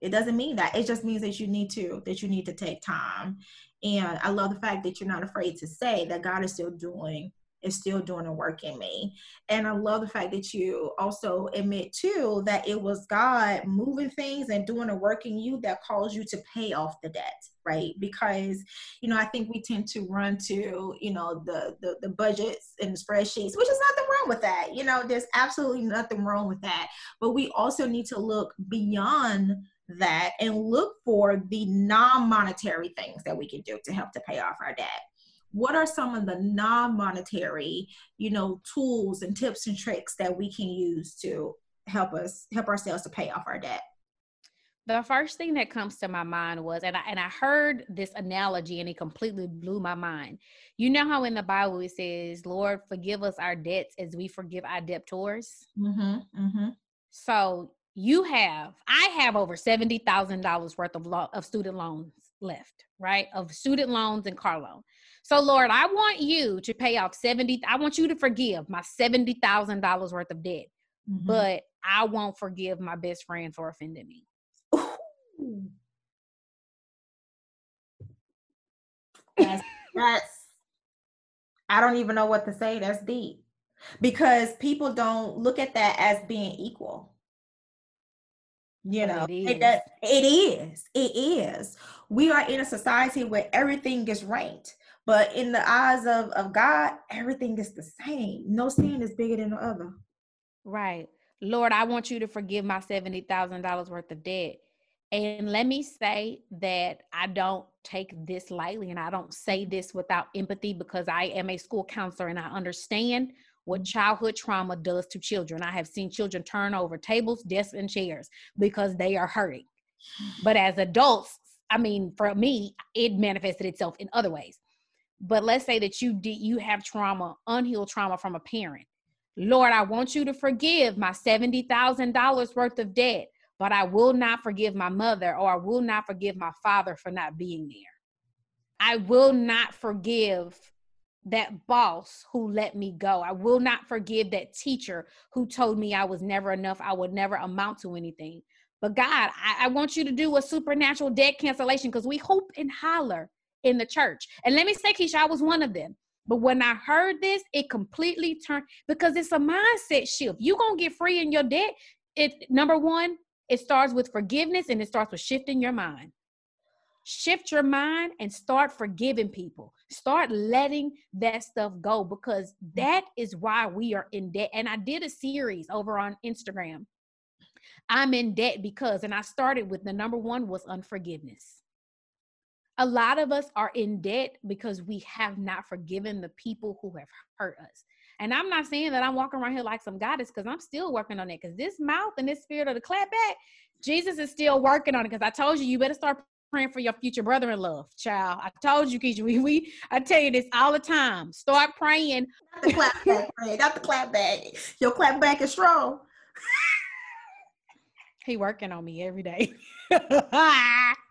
It doesn't mean that. It just means that you need to, that you need to take time. And I love the fact that you're not afraid to say that God is still doing is still doing a work in me. And I love the fact that you also admit too that it was God moving things and doing a work in you that caused you to pay off the debt, right? Because, you know, I think we tend to run to, you know, the the, the budgets and the spreadsheets, which is nothing wrong with that. You know, there's absolutely nothing wrong with that. But we also need to look beyond that and look for the non-monetary things that we can do to help to pay off our debt what are some of the non-monetary you know tools and tips and tricks that we can use to help us help ourselves to pay off our debt? The first thing that comes to my mind was and I, and I heard this analogy and it completely blew my mind. You know how in the bible it says lord forgive us our debts as we forgive our debtors mm-hmm, mm-hmm. so you have i have over $70000 worth of, lo- of student loans left right? Of student loans and car loan so, Lord, I want you to pay off 70, I want you to forgive my $70,000 worth of debt, mm-hmm. but I won't forgive my best friend for offending me. That's, that's, I don't even know what to say. That's deep because people don't look at that as being equal. You know, it is. It, does, it is. It is. We are in a society where everything gets ranked. But in the eyes of, of God, everything is the same. No sin is bigger than the other. Right. Lord, I want you to forgive my $70,000 worth of debt. And let me say that I don't take this lightly and I don't say this without empathy because I am a school counselor and I understand what mm-hmm. childhood trauma does to children. I have seen children turn over tables, desks, and chairs because they are hurting. But as adults, I mean, for me, it manifested itself in other ways but let's say that you did you have trauma unhealed trauma from a parent. Lord i want you to forgive my $70000 worth of debt but i will not forgive my mother or i will not forgive my father for not being there. I will not forgive that boss who let me go. I will not forgive that teacher who told me i was never enough i would never amount to anything. But god i, I want you to do a supernatural debt cancellation because we hope and holler in the church. And let me say, Keisha, I was one of them. But when I heard this, it completely turned because it's a mindset shift. You're gonna get free in your debt. It number one, it starts with forgiveness and it starts with shifting your mind. Shift your mind and start forgiving people. Start letting that stuff go because that is why we are in debt. And I did a series over on Instagram. I'm in debt because, and I started with the number one was unforgiveness a lot of us are in debt because we have not forgiven the people who have hurt us. And I'm not saying that I'm walking around here like some goddess because I'm still working on it. Because this mouth and this spirit of the clap back, Jesus is still working on it. Because I told you, you better start praying for your future brother-in-law, child. I told you, Keisha. We, we I tell you this all the time. Start praying. Not the clap back, not the clap back. Your clap back is strong. he working on me every day.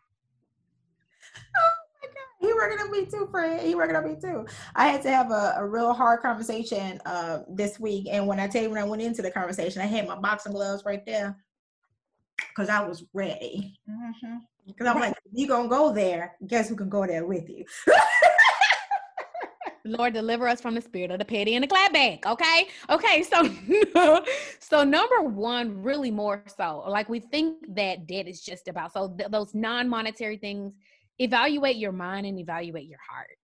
he working on me too, Fred. He working on me too. I had to have a, a real hard conversation uh, this week, and when I tell you when I went into the conversation, I had my boxing gloves right there because I was ready. Because mm-hmm. I'm like, you gonna go there? Guess who can go there with you? Lord deliver us from the spirit of the petty and the glad bag. Okay. Okay. So, so number one, really more so, like we think that debt is just about so th- those non-monetary things. Evaluate your mind and evaluate your heart.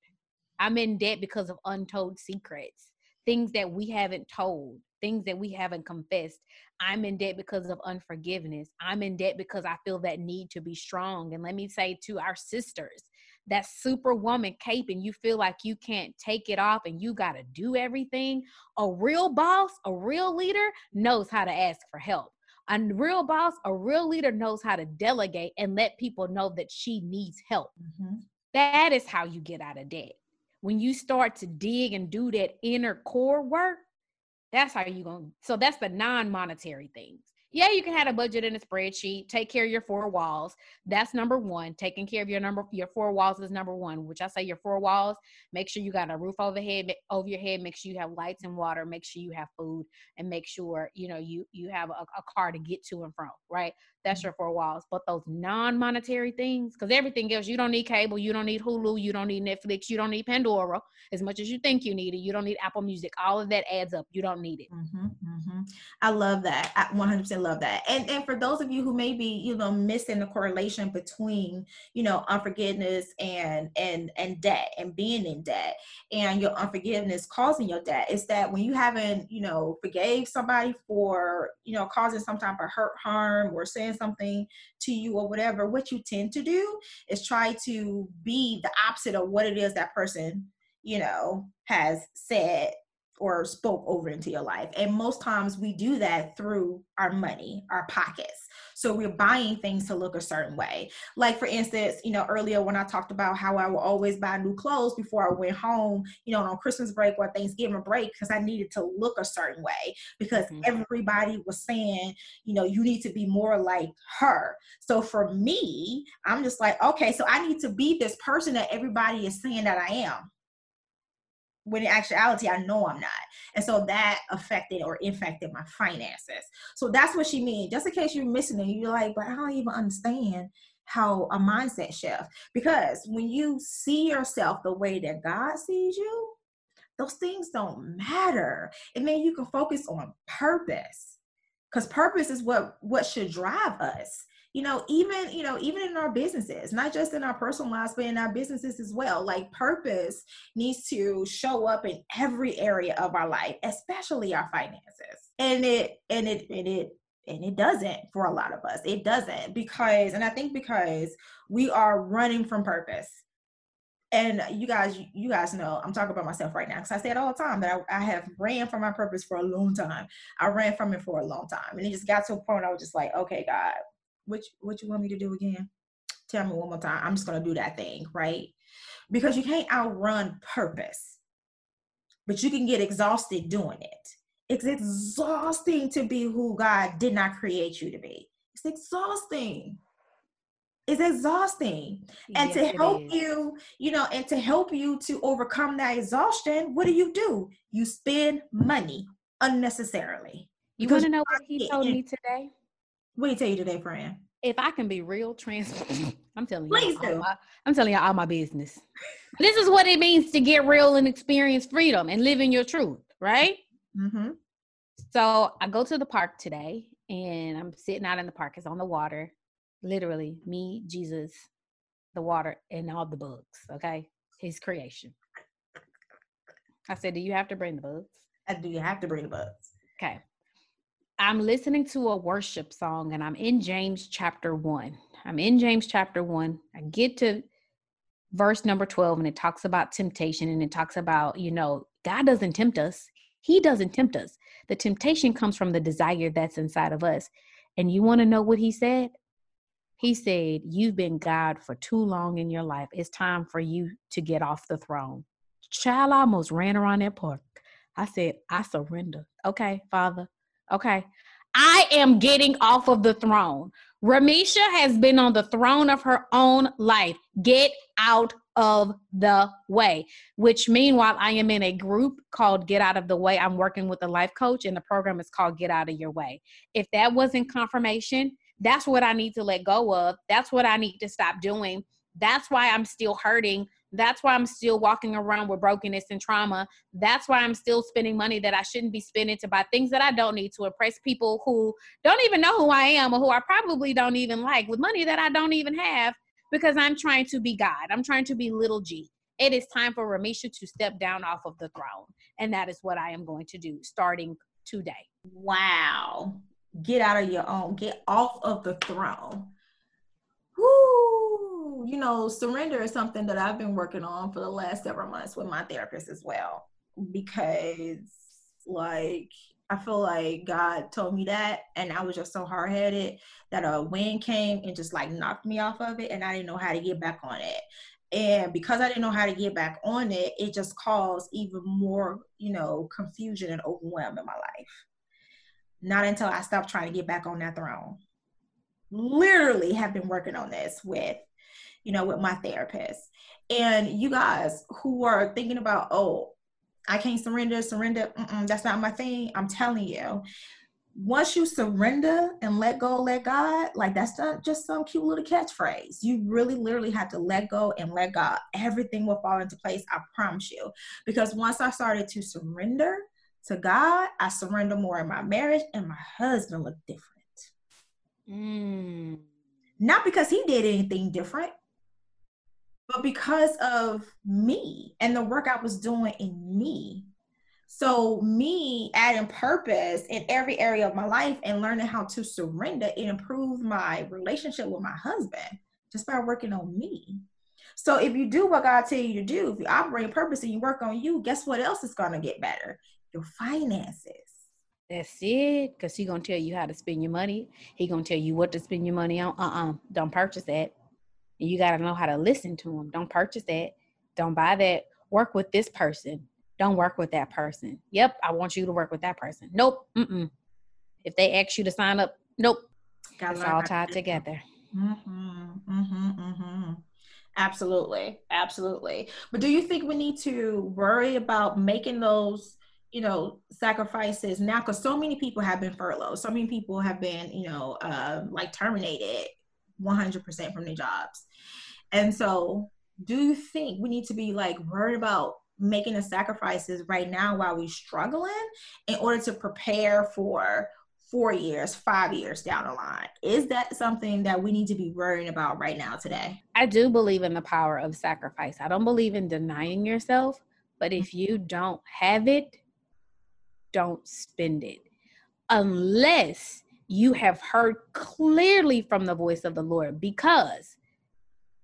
I'm in debt because of untold secrets, things that we haven't told, things that we haven't confessed. I'm in debt because of unforgiveness. I'm in debt because I feel that need to be strong. And let me say to our sisters, that superwoman cape and you feel like you can't take it off and you got to do everything, a real boss, a real leader knows how to ask for help. A real boss, a real leader knows how to delegate and let people know that she needs help. Mm-hmm. That is how you get out of debt. When you start to dig and do that inner core work, that's how you're going to. So that's the non monetary things yeah, you can have a budget in a spreadsheet. Take care of your four walls. That's number one. Taking care of your number, your four walls is number one. Which I say your four walls. Make sure you got a roof overhead over your head. Make sure you have lights and water. Make sure you have food, and make sure you know you you have a, a car to get to and from. Right. That's your four walls. But those non-monetary things, because everything else, you don't need cable, you don't need Hulu, you don't need Netflix, you don't need Pandora as much as you think you need it. You don't need Apple Music. All of that adds up. You don't need it. Mm-hmm, mm-hmm. I love that. I 100% love that. And and for those of you who may be, you know, missing the correlation between, you know, unforgiveness and and and debt and being in debt and your unforgiveness causing your debt, is that when you haven't, you know, forgave somebody for, you know, causing some type of hurt, harm, or saying something to you or whatever, what you tend to do is try to be the opposite of what it is that person, you know, has said or spoke over into your life. And most times we do that through our money, our pockets. So we're buying things to look a certain way. Like for instance, you know, earlier when I talked about how I would always buy new clothes before I went home, you know, on Christmas break or Thanksgiving break, because I needed to look a certain way because mm-hmm. everybody was saying, you know, you need to be more like her. So for me, I'm just like, okay, so I need to be this person that everybody is saying that I am when in actuality I know I'm not. And so that affected or infected my finances. So that's what she means. Just in case you're missing it, you're like, but I don't even understand how a mindset shift. Because when you see yourself the way that God sees you, those things don't matter. And then you can focus on purpose. Because purpose is what what should drive us you know even you know even in our businesses not just in our personal lives but in our businesses as well. Like purpose needs to show up in every area of our life especially our finances. And it and it and it and it doesn't for a lot of us. It doesn't because and i think because we are running from purpose. And you guys you guys know i'm talking about myself right now because i say it all the time that I, I, have ran from my purpose for a long time. I ran from it for a long time and it just got to a point i was just like okay god what what you want me to do again? Tell me one more time. I'm just gonna do that thing, right? Because you can't outrun purpose, but you can get exhausted doing it. It's exhausting to be who God did not create you to be. It's exhausting. It's exhausting. And yes, to help you, you know, and to help you to overcome that exhaustion, what do you do? You spend money unnecessarily. You want to know what he told me today? What did he tell you today, friend? If I can be real trans, I'm telling you, Please do. My, I'm telling you all my business. this is what it means to get real and experience freedom and live in your truth, right? Mm-hmm. So I go to the park today, and I'm sitting out in the park. It's on the water, literally me, Jesus, the water, and all the bugs. Okay, His creation. I said, "Do you have to bring the bugs?" I do. You have to bring the bugs. Okay. I'm listening to a worship song and I'm in James chapter 1. I'm in James chapter 1. I get to verse number 12 and it talks about temptation and it talks about, you know, God doesn't tempt us. He doesn't tempt us. The temptation comes from the desire that's inside of us. And you want to know what he said? He said, You've been God for too long in your life. It's time for you to get off the throne. Child almost ran around that park. I said, I surrender. Okay, Father, Okay. I am getting off of the throne. Ramisha has been on the throne of her own life. Get out of the way. Which meanwhile, I am in a group called Get Out of the Way. I'm working with a life coach, and the program is called Get Out of Your Way. If that wasn't confirmation, that's what I need to let go of. That's what I need to stop doing That's why I'm still hurting. That's why I'm still walking around with brokenness and trauma. That's why I'm still spending money that I shouldn't be spending to buy things that I don't need to impress people who don't even know who I am or who I probably don't even like with money that I don't even have because I'm trying to be God. I'm trying to be little g. It is time for Ramisha to step down off of the throne. And that is what I am going to do starting today. Wow. Get out of your own, get off of the throne. You know, surrender is something that I've been working on for the last several months with my therapist as well. Because, like, I feel like God told me that, and I was just so hard headed that a wind came and just like knocked me off of it, and I didn't know how to get back on it. And because I didn't know how to get back on it, it just caused even more, you know, confusion and overwhelm in my life. Not until I stopped trying to get back on that throne. Literally have been working on this with, you know, with my therapist. And you guys who are thinking about, oh, I can't surrender, surrender, that's not my thing. I'm telling you, once you surrender and let go, let God, like that's not just some cute little catchphrase. You really literally have to let go and let God. Everything will fall into place. I promise you. Because once I started to surrender to God, I surrender more in my marriage and my husband looked different. Mm. Not because he did anything different, but because of me and the work I was doing in me so, me adding purpose in every area of my life and learning how to surrender, it improved my relationship with my husband just by working on me. So, if you do what God tell you to do, if you operate purpose and you work on you, guess what else is going to get better? Your finances. That's it. Because he to tell you how to spend your money. He to tell you what to spend your money on. Uh-uh. Don't purchase that. And you got to know how to listen to them. Don't purchase that. Don't buy that. Work with this person don't work with that person. Yep, I want you to work with that person. Nope. Mm-mm. If they ask you to sign up, nope. Got it's all tied together. Mm-hmm, mm-hmm, mm-hmm. Absolutely, absolutely. But do you think we need to worry about making those, you know, sacrifices now? Because so many people have been furloughed. So many people have been, you know, uh, like terminated 100% from their jobs. And so, do you think we need to be like worried about making the sacrifices right now while we're struggling in order to prepare for four years, five years down the line. Is that something that we need to be worrying about right now today? I do believe in the power of sacrifice. I don't believe in denying yourself, but if you don't have it, don't spend it. Unless you have heard clearly from the voice of the Lord, because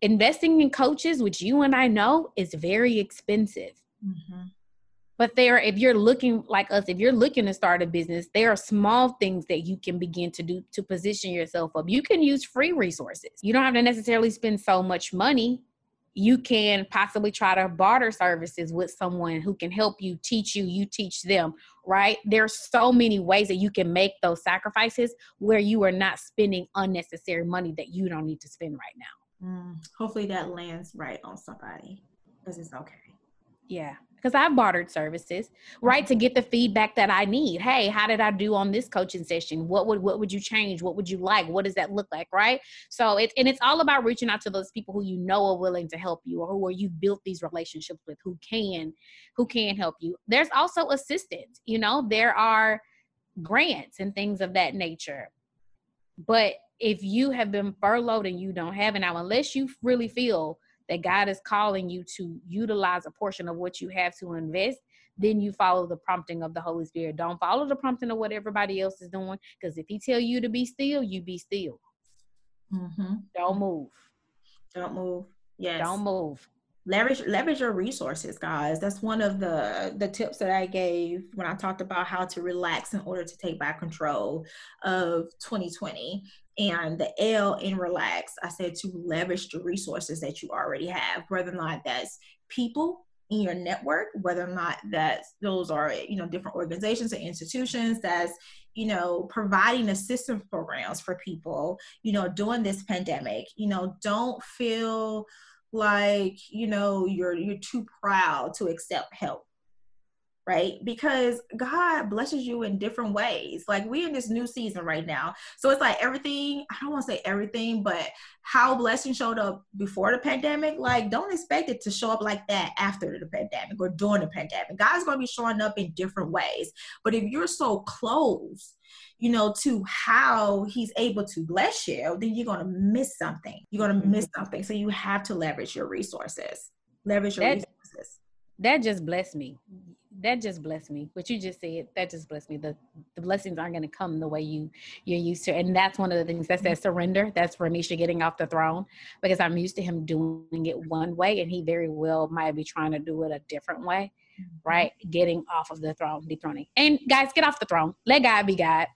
investing in coaches, which you and I know, is very expensive. Mm-hmm. But there, if you're looking like us, if you're looking to start a business, there are small things that you can begin to do to position yourself up. You can use free resources. You don't have to necessarily spend so much money. You can possibly try to barter services with someone who can help you, teach you, you teach them, right? There's so many ways that you can make those sacrifices where you are not spending unnecessary money that you don't need to spend right now. Mm, hopefully that lands right on somebody because it's okay. Yeah. Because I've bartered services, right? To mm-hmm. get the feedback that I need. Hey, how did I do on this coaching session? What would what would you change? What would you like? What does that look like? Right. So it's and it's all about reaching out to those people who you know are willing to help you or who are you built these relationships with who can who can help you. There's also assistance, you know, there are grants and things of that nature. But if you have been furloughed and you don't have it now, unless you really feel that God is calling you to utilize a portion of what you have to invest, then you follow the prompting of the Holy Spirit. Don't follow the prompting of what everybody else is doing. Because if He tell you to be still, you be still. Mm-hmm. Don't move. Don't move. Yes. Don't move. Leverage leverage your resources, guys. That's one of the the tips that I gave when I talked about how to relax in order to take back control of 2020 and the L in relax, I said to leverage the resources that you already have, whether or not that's people in your network, whether or not that those are, you know, different organizations and institutions that's, you know, providing assistance programs for people, you know, during this pandemic. You know, don't feel like, you know, you're you're too proud to accept help right? Because God blesses you in different ways. Like we're in this new season right now. So it's like everything, I don't want to say everything, but how blessing showed up before the pandemic, like don't expect it to show up like that after the pandemic or during the pandemic. God's going to be showing up in different ways. But if you're so close, you know, to how he's able to bless you, then you're going to miss something. You're going to miss something. So you have to leverage your resources. Leverage your that, resources. That just blessed me that just blessed me. What you just said, that just blessed me. The the blessings aren't gonna come the way you you're used to. And that's one of the things that's that surrender. That's Ramisha getting off the throne because I'm used to him doing it one way and he very well might be trying to do it a different way. Mm-hmm. Right? Getting off of the throne, dethroning. And guys, get off the throne. Let God be God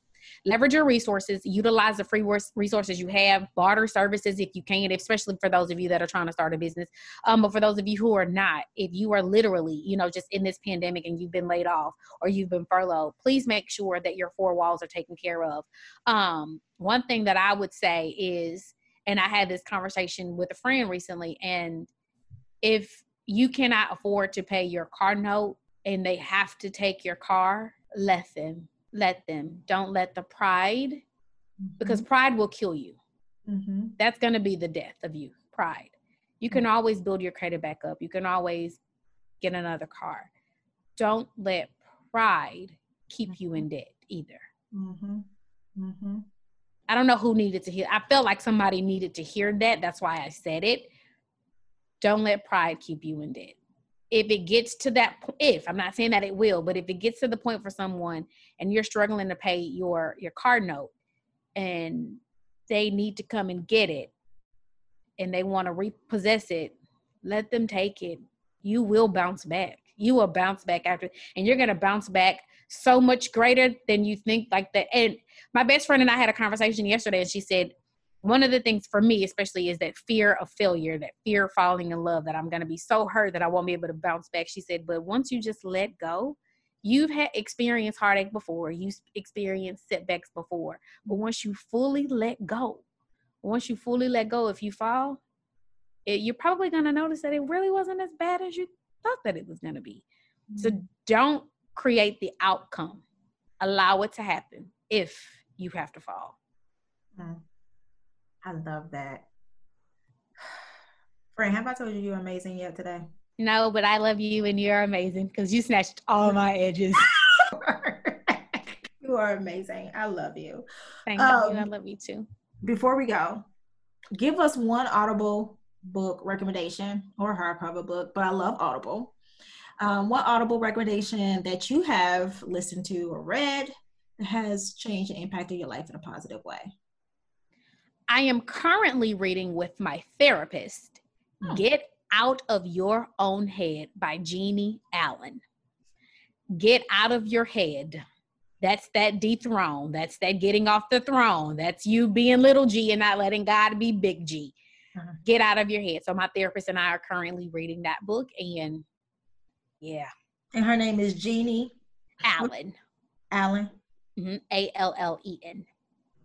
leverage your resources, utilize the free resources you have, barter services if you can, especially for those of you that are trying to start a business. Um, but for those of you who are not, if you are literally, you know, just in this pandemic and you've been laid off or you've been furloughed, please make sure that your four walls are taken care of. Um, one thing that I would say is, and I had this conversation with a friend recently, and if you cannot afford to pay your car note and they have to take your car, let them let them. Don't let the pride, mm-hmm. because pride will kill you. Mm-hmm. That's going to be the death of you. Pride. You can mm-hmm. always build your credit back up. You can always get another car. Don't let pride keep you in debt either. Mm-hmm. Mm-hmm. I don't know who needed to hear. I felt like somebody needed to hear that. That's why I said it. Don't let pride keep you in debt if it gets to that if i'm not saying that it will but if it gets to the point for someone and you're struggling to pay your your card note and they need to come and get it and they want to repossess it let them take it. You will bounce back. You will bounce back after and you're going to bounce back so much greater than you think like that and my best friend and i had a conversation yesterday and she said one of the things for me especially is that fear of failure that fear of falling in love that i'm going to be so hurt that i won't be able to bounce back she said but once you just let go you've had experienced heartache before you experienced setbacks before but once you fully let go once you fully let go if you fall it, you're probably going to notice that it really wasn't as bad as you thought that it was going to be mm-hmm. so don't create the outcome allow it to happen if you have to fall mm-hmm. I love that. Friend, have I told you you're amazing yet today? No, but I love you and you're amazing because you snatched all my edges. you are amazing. I love you. Thank um, you. I love you too. Before we go, give us one Audible book recommendation or hardcover book, but I love Audible. Um, what Audible recommendation that you have listened to or read that has changed and impacted your life in a positive way? I am currently reading with my therapist hmm. Get Out of Your Own Head by Jennie Allen. Get out of your head. That's that dethrone. That's that getting off the throne. That's you being little g and not letting God be big G. Uh-huh. Get out of your head. So my therapist and I are currently reading that book and yeah. And her name is Jennie Allen. Allen. Mm-hmm. A L L E N.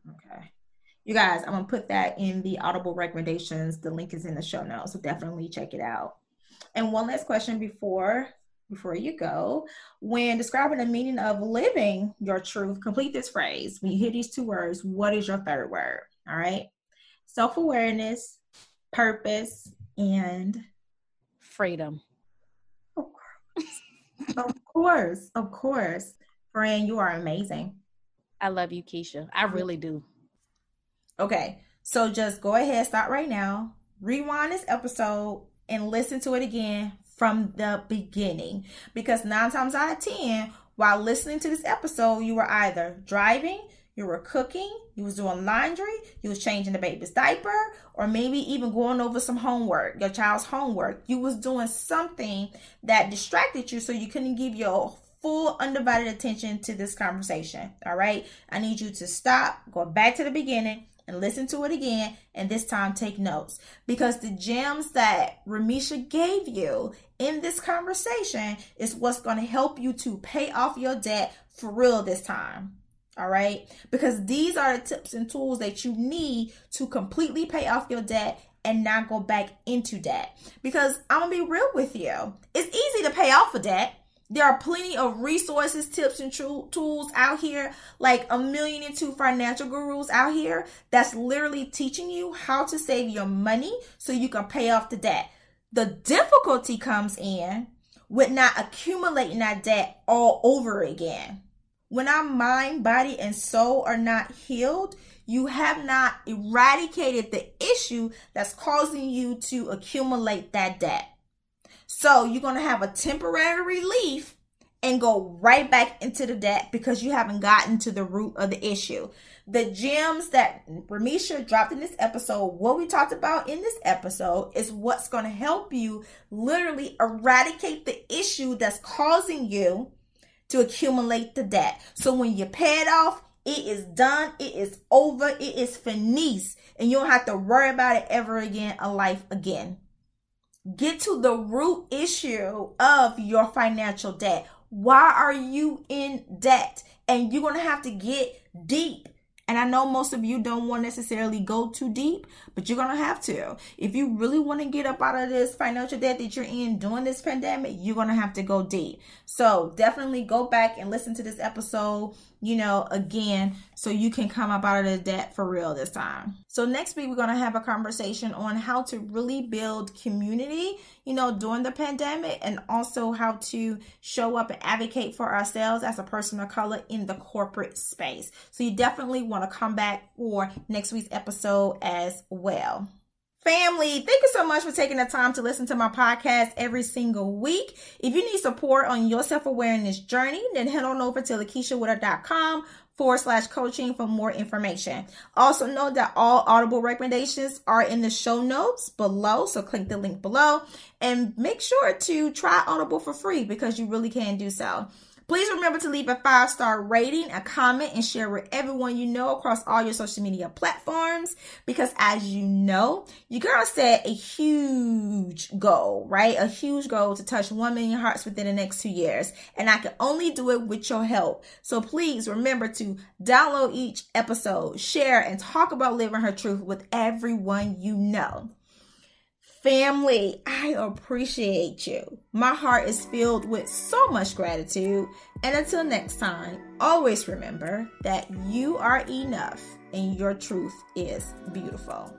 Okay you guys, I'm gonna put that in the Audible recommendations. The link is in the show notes, so definitely check it out. And one last question before before you go. When describing the meaning of living your truth, complete this phrase. When you hear these two words, what is your third word? All right. Self awareness, purpose, and freedom. Of course. of course. Of course. Friend, you are amazing. I love you, Keisha. I really do. Okay, so just go ahead, stop right now, rewind this episode, and listen to it again from the beginning. Because nine times out of ten, while listening to this episode, you were either driving, you were cooking, you was doing laundry, you was changing the baby's diaper, or maybe even going over some homework, your child's homework. You was doing something that distracted you so you couldn't give your full undivided attention to this conversation. All right. I need you to stop, go back to the beginning, and listen to it again and this time take notes because the gems that Ramisha gave you in this conversation is what's going to help you to pay off your debt for real this time. All right? Because these are the tips and tools that you need to completely pay off your debt and not go back into debt. Because I'm to be real with you. It's easy to pay off a debt There are plenty of resources, tips, and tools out here, like a million and two financial gurus out here that's literally teaching you how to save your money so you can pay off the debt. The difficulty comes in with not accumulating that debt all over again. When our mind, body, and soul are not healed, you have not eradicated the issue that's causing you to accumulate that debt. So you're going to have a temporary relief and go right back into the debt because you haven't gotten to the root of the issue. The gems that Ramisha dropped in this episode, what we talked about in this episode, is what's going to help you literally eradicate the issue that's causing you to accumulate the debt. So when you pay it off, it is done, it is over, it is finished, and you don't have to worry about it ever again a life again. Get to the root issue of your financial debt. Why are you in debt? And you're going to have to get deep and I know most of you don't want to necessarily go too deep, but you're going to have to. If you really want to get up out of this financial debt that you're in during this pandemic, you're going to have to go deep. So definitely go back and listen to this episode, you know, again, so you can come up out of the debt for real this time. So next week, we're going to have a conversation on how to really build community, you know, during the pandemic and also how to show up and advocate for ourselves as a person of color in the corporate space. So you definitely want to come back for next week's episode as well. Family, thank you so much for taking the time to listen to my podcast every single week. If you need support on your self awareness journey, then head on over to lakeishawoodard.com forward slash coaching for more information. Also, note that all Audible recommendations are in the show notes below, so click the link below and make sure to try Audible for free because you really can do so. Please remember to leave a five star rating, a comment, and share with everyone you know across all your social media platforms. Because as you know, your girl set a huge goal, right? A huge goal to touch 1 million hearts within the next two years. And I can only do it with your help. So please remember to download each episode, share, and talk about living her truth with everyone you know. Family, I appreciate you. My heart is filled with so much gratitude. And until next time, always remember that you are enough and your truth is beautiful.